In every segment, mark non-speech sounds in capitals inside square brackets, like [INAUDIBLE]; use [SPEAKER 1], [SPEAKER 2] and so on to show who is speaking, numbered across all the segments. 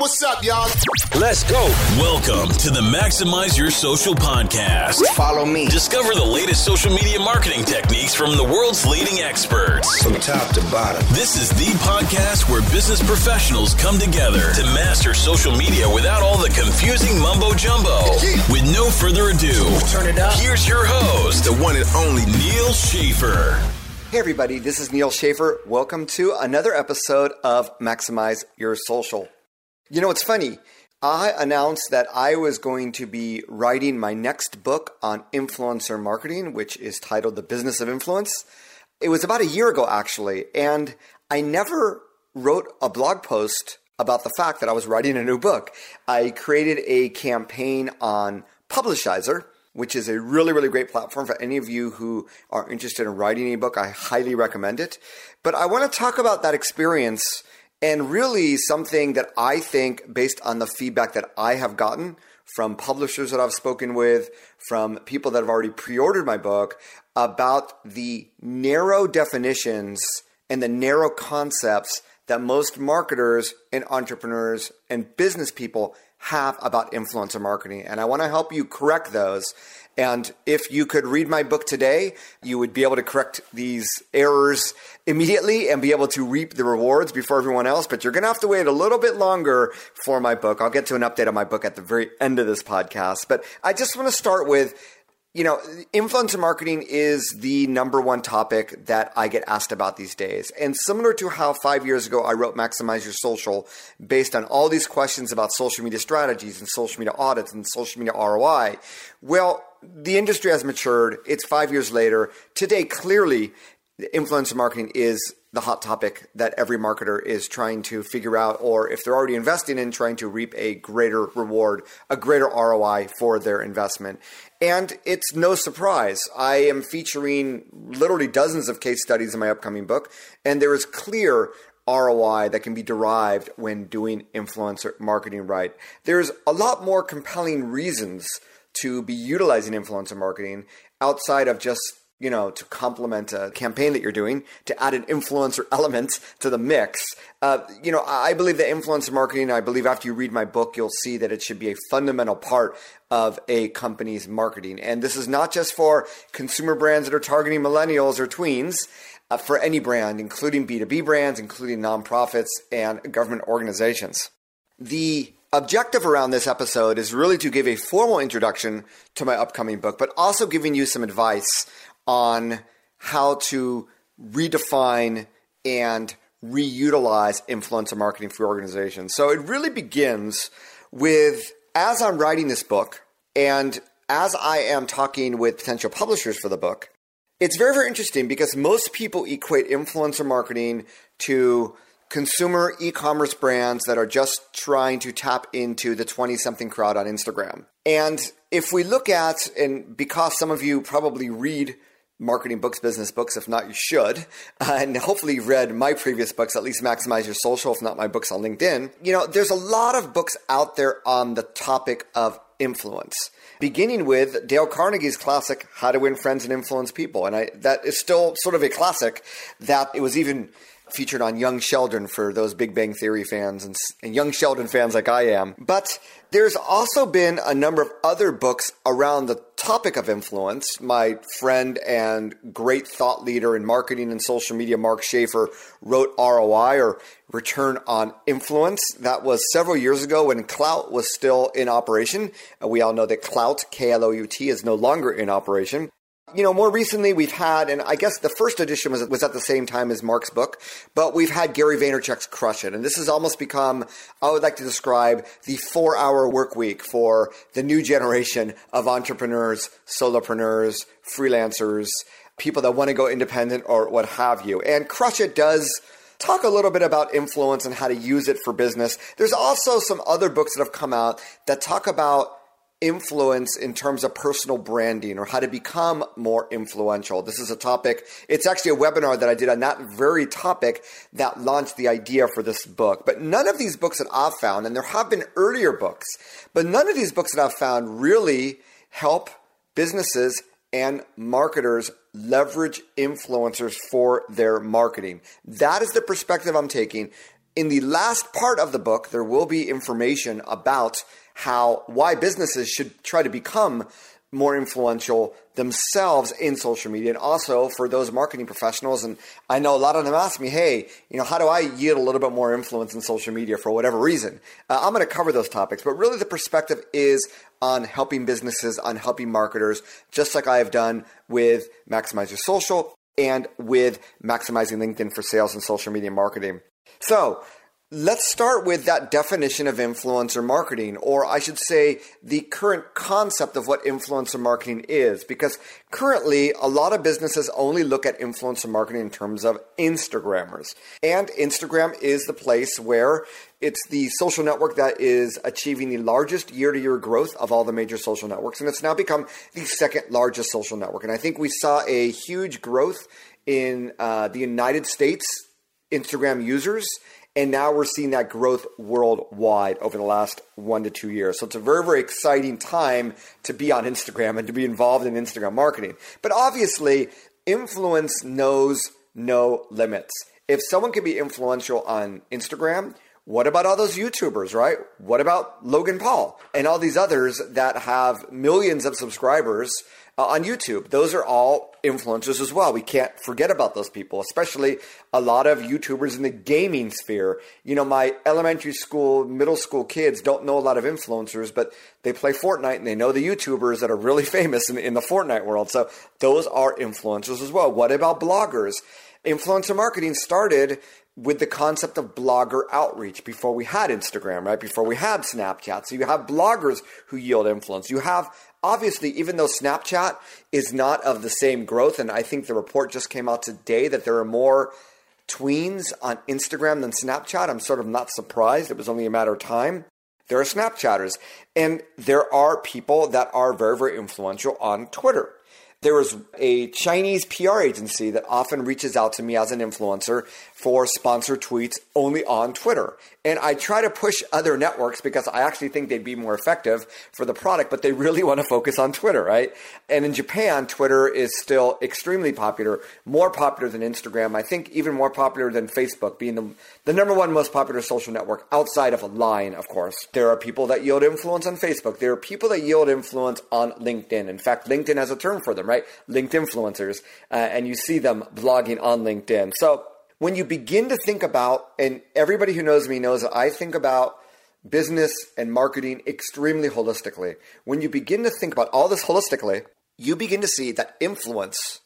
[SPEAKER 1] what's up, y'all?
[SPEAKER 2] Let's go. Welcome to the Maximize Your Social podcast.
[SPEAKER 3] Follow me.
[SPEAKER 2] Discover the latest social media marketing techniques from the world's leading experts.
[SPEAKER 3] From top to bottom.
[SPEAKER 2] This is the podcast where business professionals come together to master social media without all the confusing mumbo jumbo. With no further ado,
[SPEAKER 3] Turn it up.
[SPEAKER 2] here's your host, the one and only Neal Schaffer.
[SPEAKER 4] Hey, everybody, this is Neal Schaffer. Welcome to another episode of Maximize Your Social. You know, it's funny. I announced that I was going to be writing my next book on influencer marketing, which is titled The Business of Influence. It was about a year ago, actually, and I never wrote a blog post about the fact that I was writing a new book. I created a campaign on Publishizer which is a really, really great platform for any of you who are interested in writing a book. I highly recommend it. But I want to talk about that experience and really something that I think, based on the feedback that I have gotten from publishers that I've spoken with, from people that have already pre ordered my book, about the narrow definitions and the narrow concepts that most marketers and entrepreneurs and business people have about influencer marketing. And I want to help you correct those. And if you could read my book today, you would be able to correct these errors immediately and be able to reap the rewards before everyone else. But you're going to have to wait a little bit longer for my book. I'll get to an update on my book at the very end of this podcast. But I just want to start with you know, influencer marketing is the number one topic that I get asked about these days. And similar to how five years ago I wrote Maximize Your Social based on all these questions about social media strategies and social media audits and social media ROI, well, the industry has matured. It's five years later. Today, clearly, influencer marketing is the hot topic that every marketer is trying to figure out, or if they're already investing in, trying to reap a greater reward, a greater ROI for their investment. And it's no surprise. I am featuring literally dozens of case studies in my upcoming book, and there is clear ROI that can be derived when doing influencer marketing right. There's a lot more compelling reasons to be utilizing influencer marketing outside of just you know, to complement a campaign that you're doing, to add an influencer [LAUGHS] element to the mix. Uh, you know, I believe that influencer marketing, I believe after you read my book, you'll see that it should be a fundamental part of a company's marketing. And this is not just for consumer brands that are targeting millennials or tweens. Uh, for any brand, including B2B brands, including nonprofits and government organizations. The objective around this episode is really to give a formal introduction to my upcoming book, but also giving you some advice on how to redefine and reutilize influencer marketing for organizations. So it really begins with as I'm writing this book and as I am talking with potential publishers for the book, it's very, very interesting because most people equate influencer marketing to consumer e commerce brands that are just trying to tap into the 20 something crowd on Instagram. And if we look at, and because some of you probably read marketing books, business books. If not, you should. [LAUGHS] And hopefully you've read my previous books, at least Maximize Your Social, if not my books on LinkedIn. You know, there's a lot of books out there on the topic of influence. Beginning with Dale Carnegie's classic How to Win Friends and Influence People. And I, that is still sort of a classic that it was even featured on Young Sheldon for those Big Bang Theory fans and, and, Young Sheldon fans like I am. But there's also been a number of other books around the topic of influence. My friend and great thought leader in marketing and social media, Mark Schaefer, wrote ROI or Return on Influence. That was several years ago when Klout was still in operation. We all know that Klout, K L O U T, is no longer in operation. You know, more recently we've had, and I guess the first edition was, was at the same time as Mark's book, but we've had Gary Vaynerchuk's Crush It. And this has almost become, I would like to describe the four hour work week for the new generation of entrepreneurs, solopreneurs, freelancers, people that want to go independent or what have you. And Crush It does talk a little bit about influence and how to use it for business. There's also some other books that have come out that talk about influence in terms of personal branding or how to become more influential. This is a topic, it's actually a webinar that I did on that very topic that launched the idea for this book. But none of these books that I've found, and there have been earlier books, but none of these books that I've found really help businesses and marketers leverage influencers for their marketing. That is the perspective I'm taking. In the last part of the book, there will be information about how why businesses should try to become more influential themselves in social media and also for those marketing professionals. And i know a lot of them ask me hey you know how do i yield a little bit more influence in social media for whatever reason? Uh, i'm going to cover those topics but really the perspective is on helping businesses on helping marketers just like i have done with maximize your social and with maximizing linkedin for sales and social media marketing so Let's start with that definition of influencer marketing, or I should say the current concept of what influencer marketing is, because currently a lot of businesses only look at influencer marketing in terms of Instagrammers. And Instagram is the place where it's the social network that is achieving the largest year to year growth of all the major social networks, and it's now become the second largest social network. And I think we saw a huge growth in uh, the United States Instagram users and now we're seeing that growth worldwide over the last one to two years. So it's a very, very exciting time to be on Instagram and to be involved in Instagram marketing. But obviously, influence knows no limits. If someone can be influential on Instagram, what about all those YouTubers, right? What about Logan Paul and all these others that have millions of subscribers uh, on YouTube. Those are all influencers as well. We can't forget about those people, especially a lot of YouTubers in the gaming sphere. You know, my elementary school, middle school kids don't know a lot of influencers, but they play Fortnite and they know the YouTubers that are really [LAUGHS] famous in, in the Fortnite world. So those are influencers as well. What about bloggers? Influencer marketing started with the concept of blogger outreach before we had Instagram, right? Before we had Snapchat. So you have bloggers who yield influence. You have obviously, even though Snapchat is not of the same growth, and I think the report just came out today that there are more tweens on Instagram than Snapchat, I'm sort of not surprised. It was only a matter of time. There are Snapchatters, and there are people that are very, very influential on Twitter. There is a Chinese PR agency that often reaches out to me as an influencer for sponsored tweets only on Twitter. And I try to push other networks because I actually think they'd be more effective for the product, but they really [LAUGHS] want to focus on Twitter, right? And in Japan, Twitter is still extremely popular, more popular than Instagram. I think even more popular than Facebook, being the, the number one most popular social network outside of a line, of course. There are people that yield influence on Facebook. There are people that yield influence on LinkedIn. In fact, LinkedIn has a term for them, right? LinkedIn influencers. Uh, and you see them blogging on LinkedIn. So when you begin to think about, and everybody who knows me knows that I think about business and marketing extremely holistically. When you begin to think about all this holistically, you begin to see that influence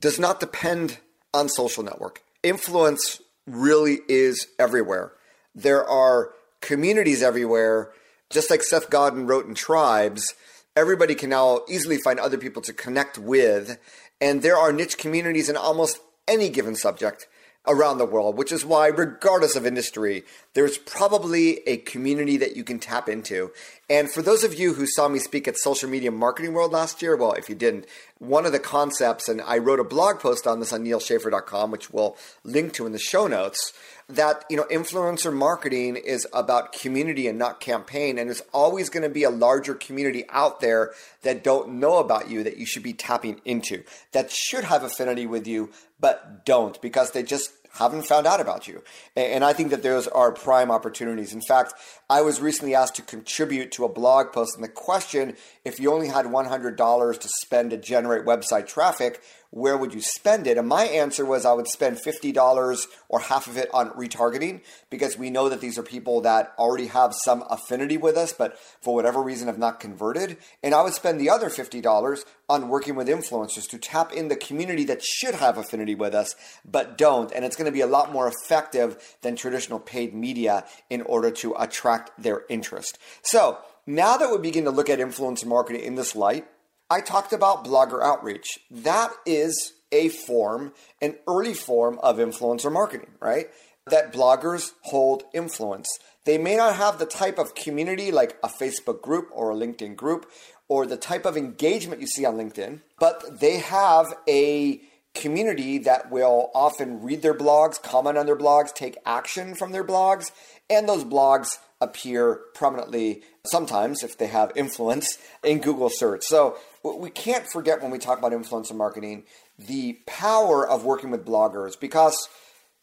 [SPEAKER 4] does not depend on social network. Influence really is everywhere. There are communities everywhere, just like Seth Godin wrote in Tribes. Everybody can now easily find other people to connect with, and there are niche communities in almost any given subject around the world, which is why, regardless of industry, there's probably a community that you can tap into. And for those of you who saw me speak at Social Media Marketing World last year, well, if you didn't, one of the concepts, and I wrote a blog post on this on nealschaffer.com, which we'll link to in the show notes, that you know influencer marketing is about community and not campaign and there's always going to be a larger community out there that don't know about you that you should be tapping into that should have affinity with you but don't because they just haven't found out about you. And I think that those are prime opportunities. In fact, I was recently asked to contribute to a blog post, and the question if you only had $100 to spend to generate website traffic, where would you spend it? And my answer was I would spend $50 or half of it on retargeting because we know that these are people that already have some affinity with us, but for whatever reason have not converted. And I would spend the other $50 on working with influencers to tap in the community that should have affinity with us, but don't. And it's going to be a lot more effective than traditional paid media in order to attract their interest. So, now that we begin to look at influencer marketing in this light, I talked about blogger outreach. That is a form, an early form of influencer marketing, right? That bloggers hold influence. They may not have the type of community like a Facebook group or a LinkedIn group or the type of engagement you see on LinkedIn, but they have a community that will often read their blogs, comment on their blogs, take action from their blogs, and those blogs appear prominently sometimes if they have influence in Google search. So we can't forget when we talk about influencer marketing the power of working with bloggers because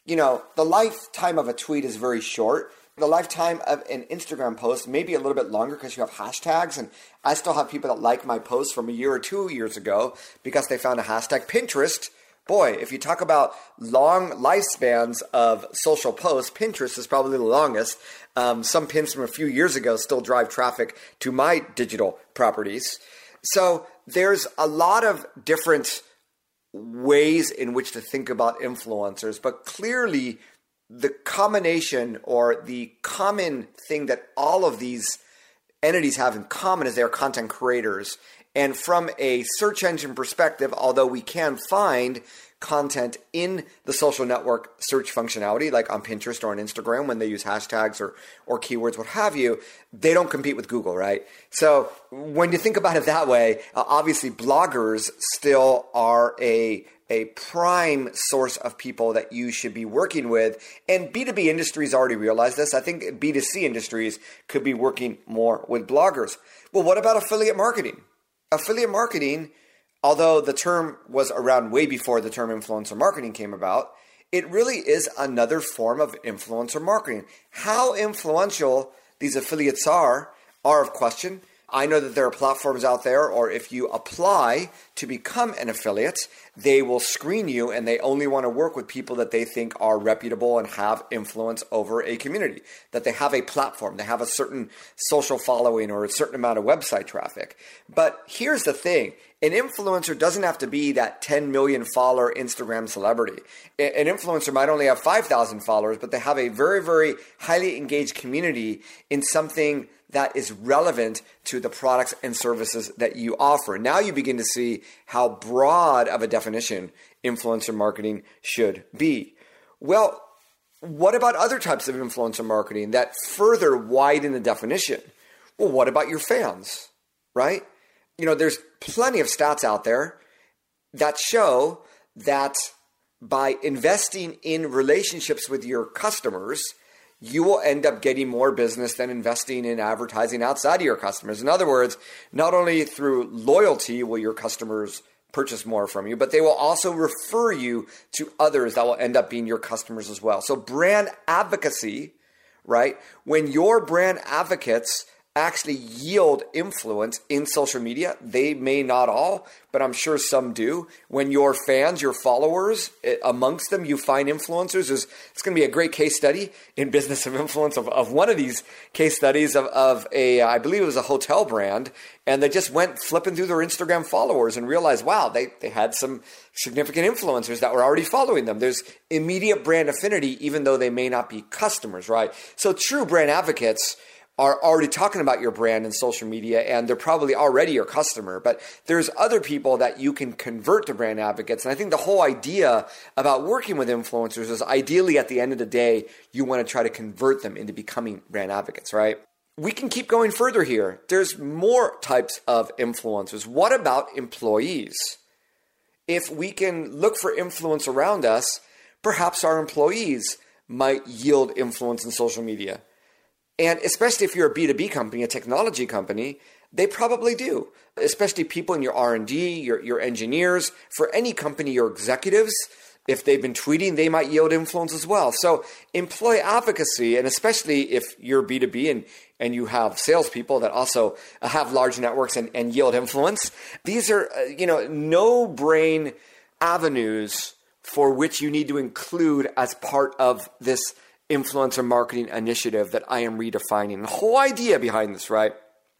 [SPEAKER 4] you know, the lifetime of a tweet is very short. The lifetime of an Instagram post may be a little bit longer because you have hashtags. And I still have people that like my posts from a year or two years ago because they found a hashtag. Pinterest, boy, if you talk about long lifespans of social posts, Pinterest is probably the longest. Um, some pins from a few years ago still drive traffic to my digital properties. So there's a lot of different ways in which to think about influencers, but clearly the combination or the common thing that all of these entities have in common is they're content creators. And from a search engine perspective, although we can find content in the social network search functionality, like on Pinterest or on Instagram when they use hashtags or, or keywords, what have you, they don't compete with Google, right? So when you think about it that way, uh, obviously bloggers still are a a prime source of people that you should be working with. And B2B industries already realize this. I think B2C industries could be working more with bloggers. Well, what about affiliate marketing? Affiliate marketing although the term was around way before the term influencer marketing came about, it really is another form of influencer marketing. How influential these affiliates are are of question. I know that there are platforms out there, or if you apply to become an affiliate, they will screen you and they only want to work with people that they think are reputable and have influence over a community, that they have a platform, they have a certain social following or a certain amount of website traffic. But here's the thing an influencer doesn't have to be that 10 million follower Instagram celebrity. An influencer might only have 5,000 followers, but they have a very, very highly engaged community in something that is relevant to the products and services that you offer. Now you begin to see how broad of a definition influencer marketing should be. Well, what about other types of influencer marketing that further widen the definition? Well, what about your fans, right? you know, there's plenty of stats out there that show that by investing in relationships with your customers, you will end up getting more business than investing in advertising outside of your customers. In other words, not only through loyalty will your customers purchase more from you, but they will also refer you to others that will end up being your customers as well. So, brand advocacy, right? When your brand advocates actually yield influence in social media. They may not all, but I'm sure some do. When your fans, your followers, eh, amongst them, you find influencers, Is it's going to be a great case study in business of influence of, of one of these case studies of, of a, I believe it was a hotel brand, and they just went flipping through their Instagram followers and realized, wow, they, they had some significant influencers that were already following them. There's immediate brand affinity, even though they may not be customers, right? So true brand advocates – are already talking about your brand in social media and they're probably already your customer. But there's other people that you can convert to brand advocates. And I think the whole idea about working with influencers is ideally at the end of the day, you want to try to convert them into becoming brand advocates, right? We can keep going further here. There's more types of influencers. What about employees? If we can look for influence around us, perhaps our employees might yield influence in social media and especially if you're a B2B company, a technology company, they probably do. Especially people in your R&D, your, your engineers, for any company, your executives, if they've been tweeting, they might yield influence as well. So employee advocacy, and especially if you're B2B and, and you have salespeople that also have large networks and, and yield influence, these are, uh, you know, no brain avenues for which you need to include as part of this influencer marketing initiative that I am redefining. The whole idea behind this, right?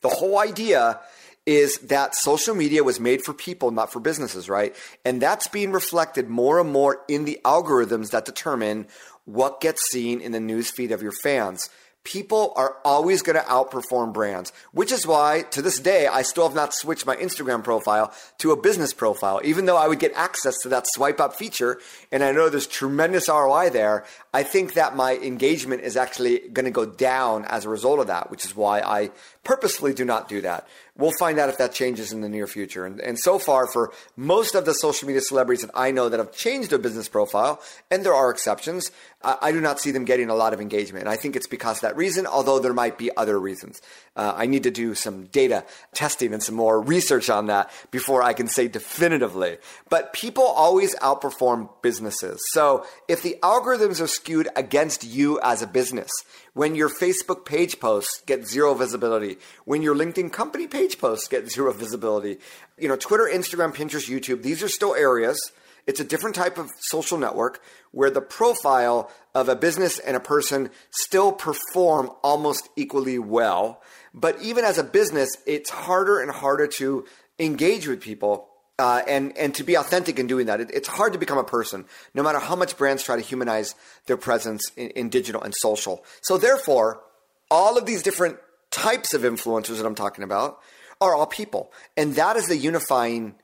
[SPEAKER 4] The whole idea is that social media was made for people, not for businesses, right? And that's being reflected more and more in the algorithms that determine what gets seen in the newsfeed of your fans people are always going to outperform brands, which is why to this day I still have not switched my Instagram profile to a business profile, even though I would get access to that swipe up feature. And I know there's tremendous ROI there. I think that my engagement is actually going to go down as a result of that, which is why I purposefully do not do that. We'll find out if that changes in the near future. And, and so far, for most of the social media celebrities that I know that have changed their business profile, and there are exceptions, I, I do not see them getting a lot of engagement. And I think it's because that that reason, although there might be other reasons. Uh, I need to do some data testing and some more research on that before I can say definitively. But people always outperform businesses. So if the algorithms are skewed against you as a business, when your Facebook page posts get zero visibility, when your LinkedIn company page posts get zero visibility, you know, Twitter, Instagram, Pinterest, YouTube, these are still areas it's a different type of social network where the profile of a business and a person still perform almost equally well. But even as a business, it's harder and harder to engage with people uh, and and to be authentic in doing that. It, it's hard to become a person, no matter how much brands try to humanize their presence in, in digital and social. So therefore, all of these different types of influencers that I'm talking about are all people, and that is the unifying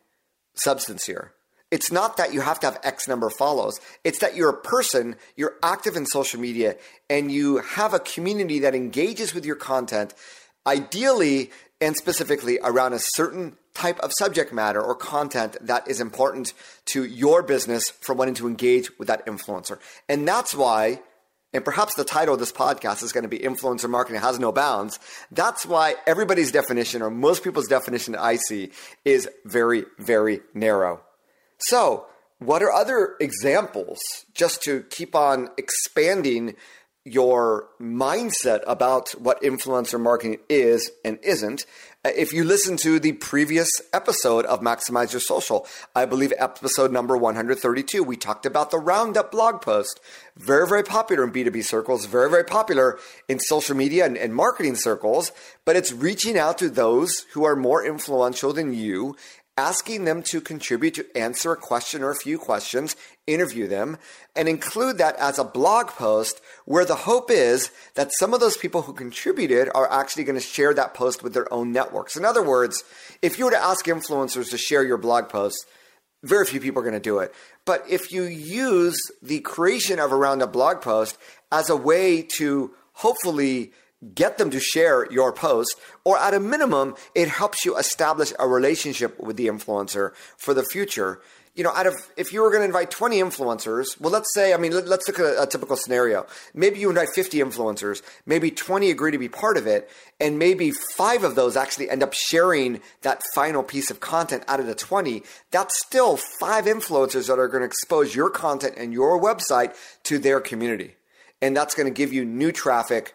[SPEAKER 4] substance here. It's not that you have to have X number of follows. It's that you're a person, you're active in social media, and you have a community that engages with your content, ideally and specifically around a certain type of subject matter or content that is important to your business for wanting to engage with that influencer. And that's why and perhaps the title of this podcast is going to be Influencer Marketing Has No Bounds. That's why everybody's definition, or most people's definition that I see, is very, very narrow. So, what are other examples just to keep on expanding your mindset about what influencer marketing is and isn't? Uh, if you listen to the previous episode of Maximize Your Social, I believe episode number 132, we talked about the Roundup blog post. Very, very popular in B2B circles, very, very popular in social media and, and marketing circles, but it's reaching out to those who are more influential than you asking them to contribute to answer a question or a few questions, interview them, and include that as a blog post where the hope is that some of those people who contributed are actually going to share that post with their own networks. In other words, if you were to ask influencers to share your blog post, very few people are going to do it. But if you use the creation of around a blog post as a way to hopefully get them to share your post, or at a minimum, it helps you establish a relationship with the influencer for the future. You know, out of if you were going to invite 20 influencers, well, let's say, I mean, let, us look at a, a, typical scenario. Maybe you invite 50 influencers, maybe 20 agree to be part of it, and maybe five of those actually end up sharing that final piece of content out of the 20. That's still five influencers that are going to expose your content and your website to their community. And that's going to give you new traffic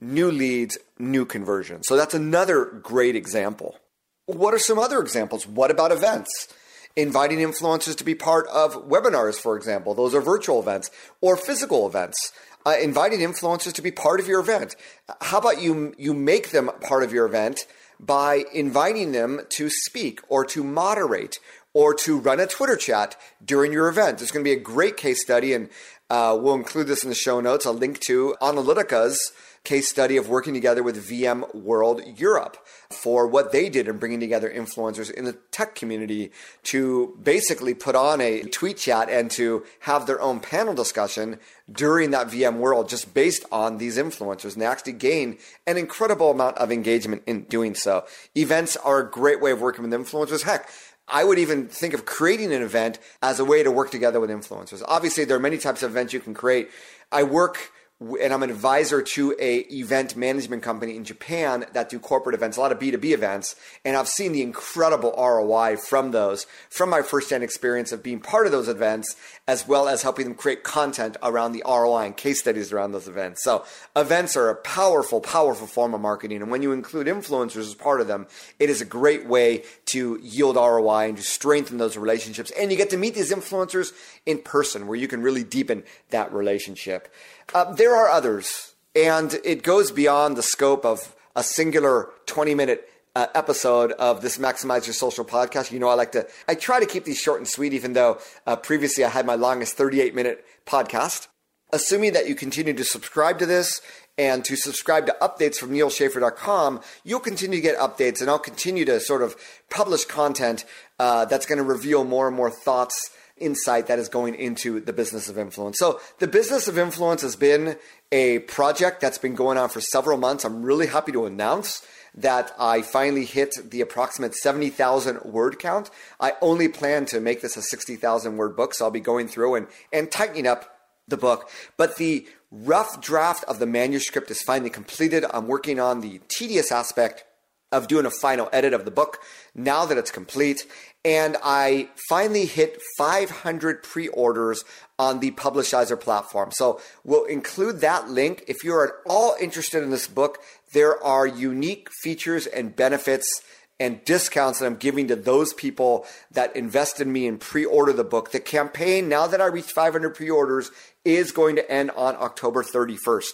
[SPEAKER 4] new leads, new conversions. So that's another great example. What are some other examples? What about events? Inviting influencers to be part of webinars, for example, those are virtual events, or physical events. Uh, inviting influencers to be part of your event. How about you you make them part of your event by inviting them to speak or to moderate or to run a Twitter chat during your event. There's going to be a great case study, and uh, we'll include this in the show notes. A link to Onalytica's case study of working together with VMworld Europe for what they did in bringing together influencers in the tech community to basically put on a tweet chat and to have their own panel discussion during that VMworld just based on these influencers. And they actually gain an incredible amount of engagement in doing so. Events are a great way of working with influencers. Heck, I would even think of creating an event as a way to work together with influencers. Obviously, there are many types of events you can create. I work and I'm an advisor to a event management company in Japan that do corporate events, a lot of B2B events, and I've seen the incredible ROI from those, from my firsthand experience of being part of those events, as well as helping them create content around the ROI and case studies around those events. So events are a powerful, powerful form of marketing, and when you include influencers as part of them, it is a great way to yield ROI and to strengthen those relationships. And you get to meet these influencers in person, where you can really deepen that relationship. Uh, there are others, and it goes beyond the scope of a singular 20 minute uh, episode of this Maximize Your Social podcast. You know, I like to, I try to keep these short and sweet, even though uh, previously I had my longest 38 minute podcast. Assuming that you continue to subscribe to this and to subscribe to updates from nealschaffer.com, you'll continue to get updates and I'll continue to sort of publish content uh, that's going to reveal more and more thoughts insight that is going into the business of influence. So, the business of influence has been a project that's been going on for several months. I'm really happy to announce that I finally hit the approximate 70,000 word count. I only plan to make this a 60,000 word book, so I'll be going through and, and tightening up the book. But the rough draft of the manuscript is finally completed. I'm working on the tedious aspect of doing a final edit of the book now that it's complete. And I finally hit 500 pre orders on the Publishizer platform. So we'll include that link. If you're at all interested in this book, there are unique features and benefits and discounts that I'm giving to those people that invest in me and pre order the book. The campaign, now that I reached 500 pre orders, is going to end on October 31st.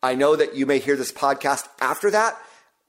[SPEAKER 4] I know that you may hear this podcast after that.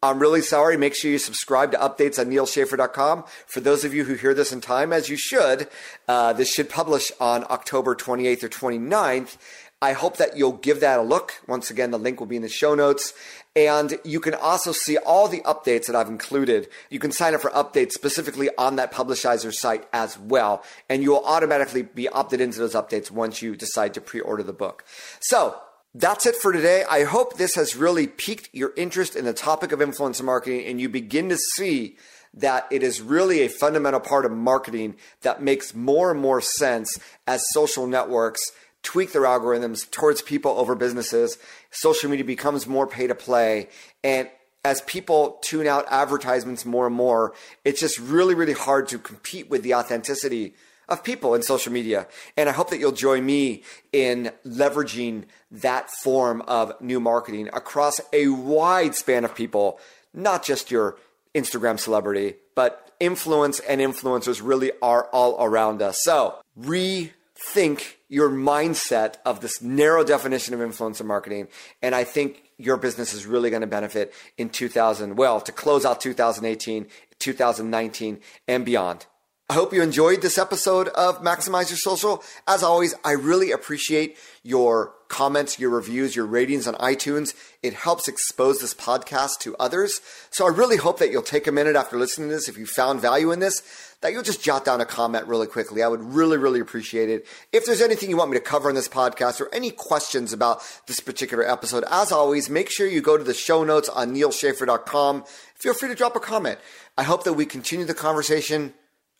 [SPEAKER 4] I'm really sorry. Make sure you subscribe to updates on nealschaffer.com. For those of you who hear this in time, as you should, uh, this should publish on October 28th or 29th. I hope that you'll give that a look. Once again, the link will be in the show notes. And you can also see all the updates that I've included. You can sign up for updates specifically on that Publishizer site as well. And you will automatically be opted into those updates once you decide to pre order the book. So, that's it for today. I hope this has really piqued your interest in the topic of influencer marketing and you begin to see that it is really a fundamental part of marketing that makes more and more sense as social networks tweak their algorithms towards people over businesses. Social media becomes more pay to play. And as people tune out advertisements more and more, it's just really, really hard to compete with the authenticity of people in social media. And I hope that you'll join me in leveraging that form of new marketing across a wide span of people, not just your Instagram celebrity, but influence and influencers really are all around us. So rethink your mindset of this narrow definition of influencer marketing. And I think your business is really going to benefit in 2000, well, to close out 2018, 2019, and beyond. I hope you enjoyed this episode of Maximize Your Social. As always, I really appreciate your comments, your reviews, your ratings on iTunes. It helps expose this podcast to others. So I really hope that you'll take a minute after listening to this, if you found value in this, that you'll just jot down a comment really quickly. I would really, really appreciate it. If there's anything you want me to cover in this podcast or any questions about this particular episode, as always, make sure you go to the show notes on nealschaffer.com. Feel free to drop a comment. I hope that we continue the conversation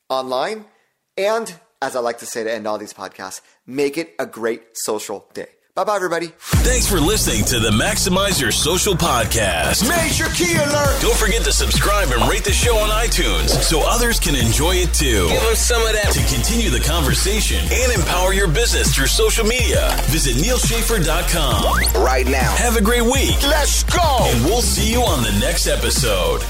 [SPEAKER 4] online. And as I like to say to end all these podcasts, make it a great social day. Bye bye, everybody.
[SPEAKER 2] Thanks for listening to the Maximize Your Social podcast.
[SPEAKER 4] Major key alert!
[SPEAKER 2] Don't forget to subscribe and rate the show on iTunes so others can enjoy it too.
[SPEAKER 1] Give them some of that.
[SPEAKER 2] To continue the conversation and empower your business through social media, visit nealschaffer.com.
[SPEAKER 1] Right now.
[SPEAKER 2] Have a great week.
[SPEAKER 1] Let's go.
[SPEAKER 2] And we'll see you on the next episode.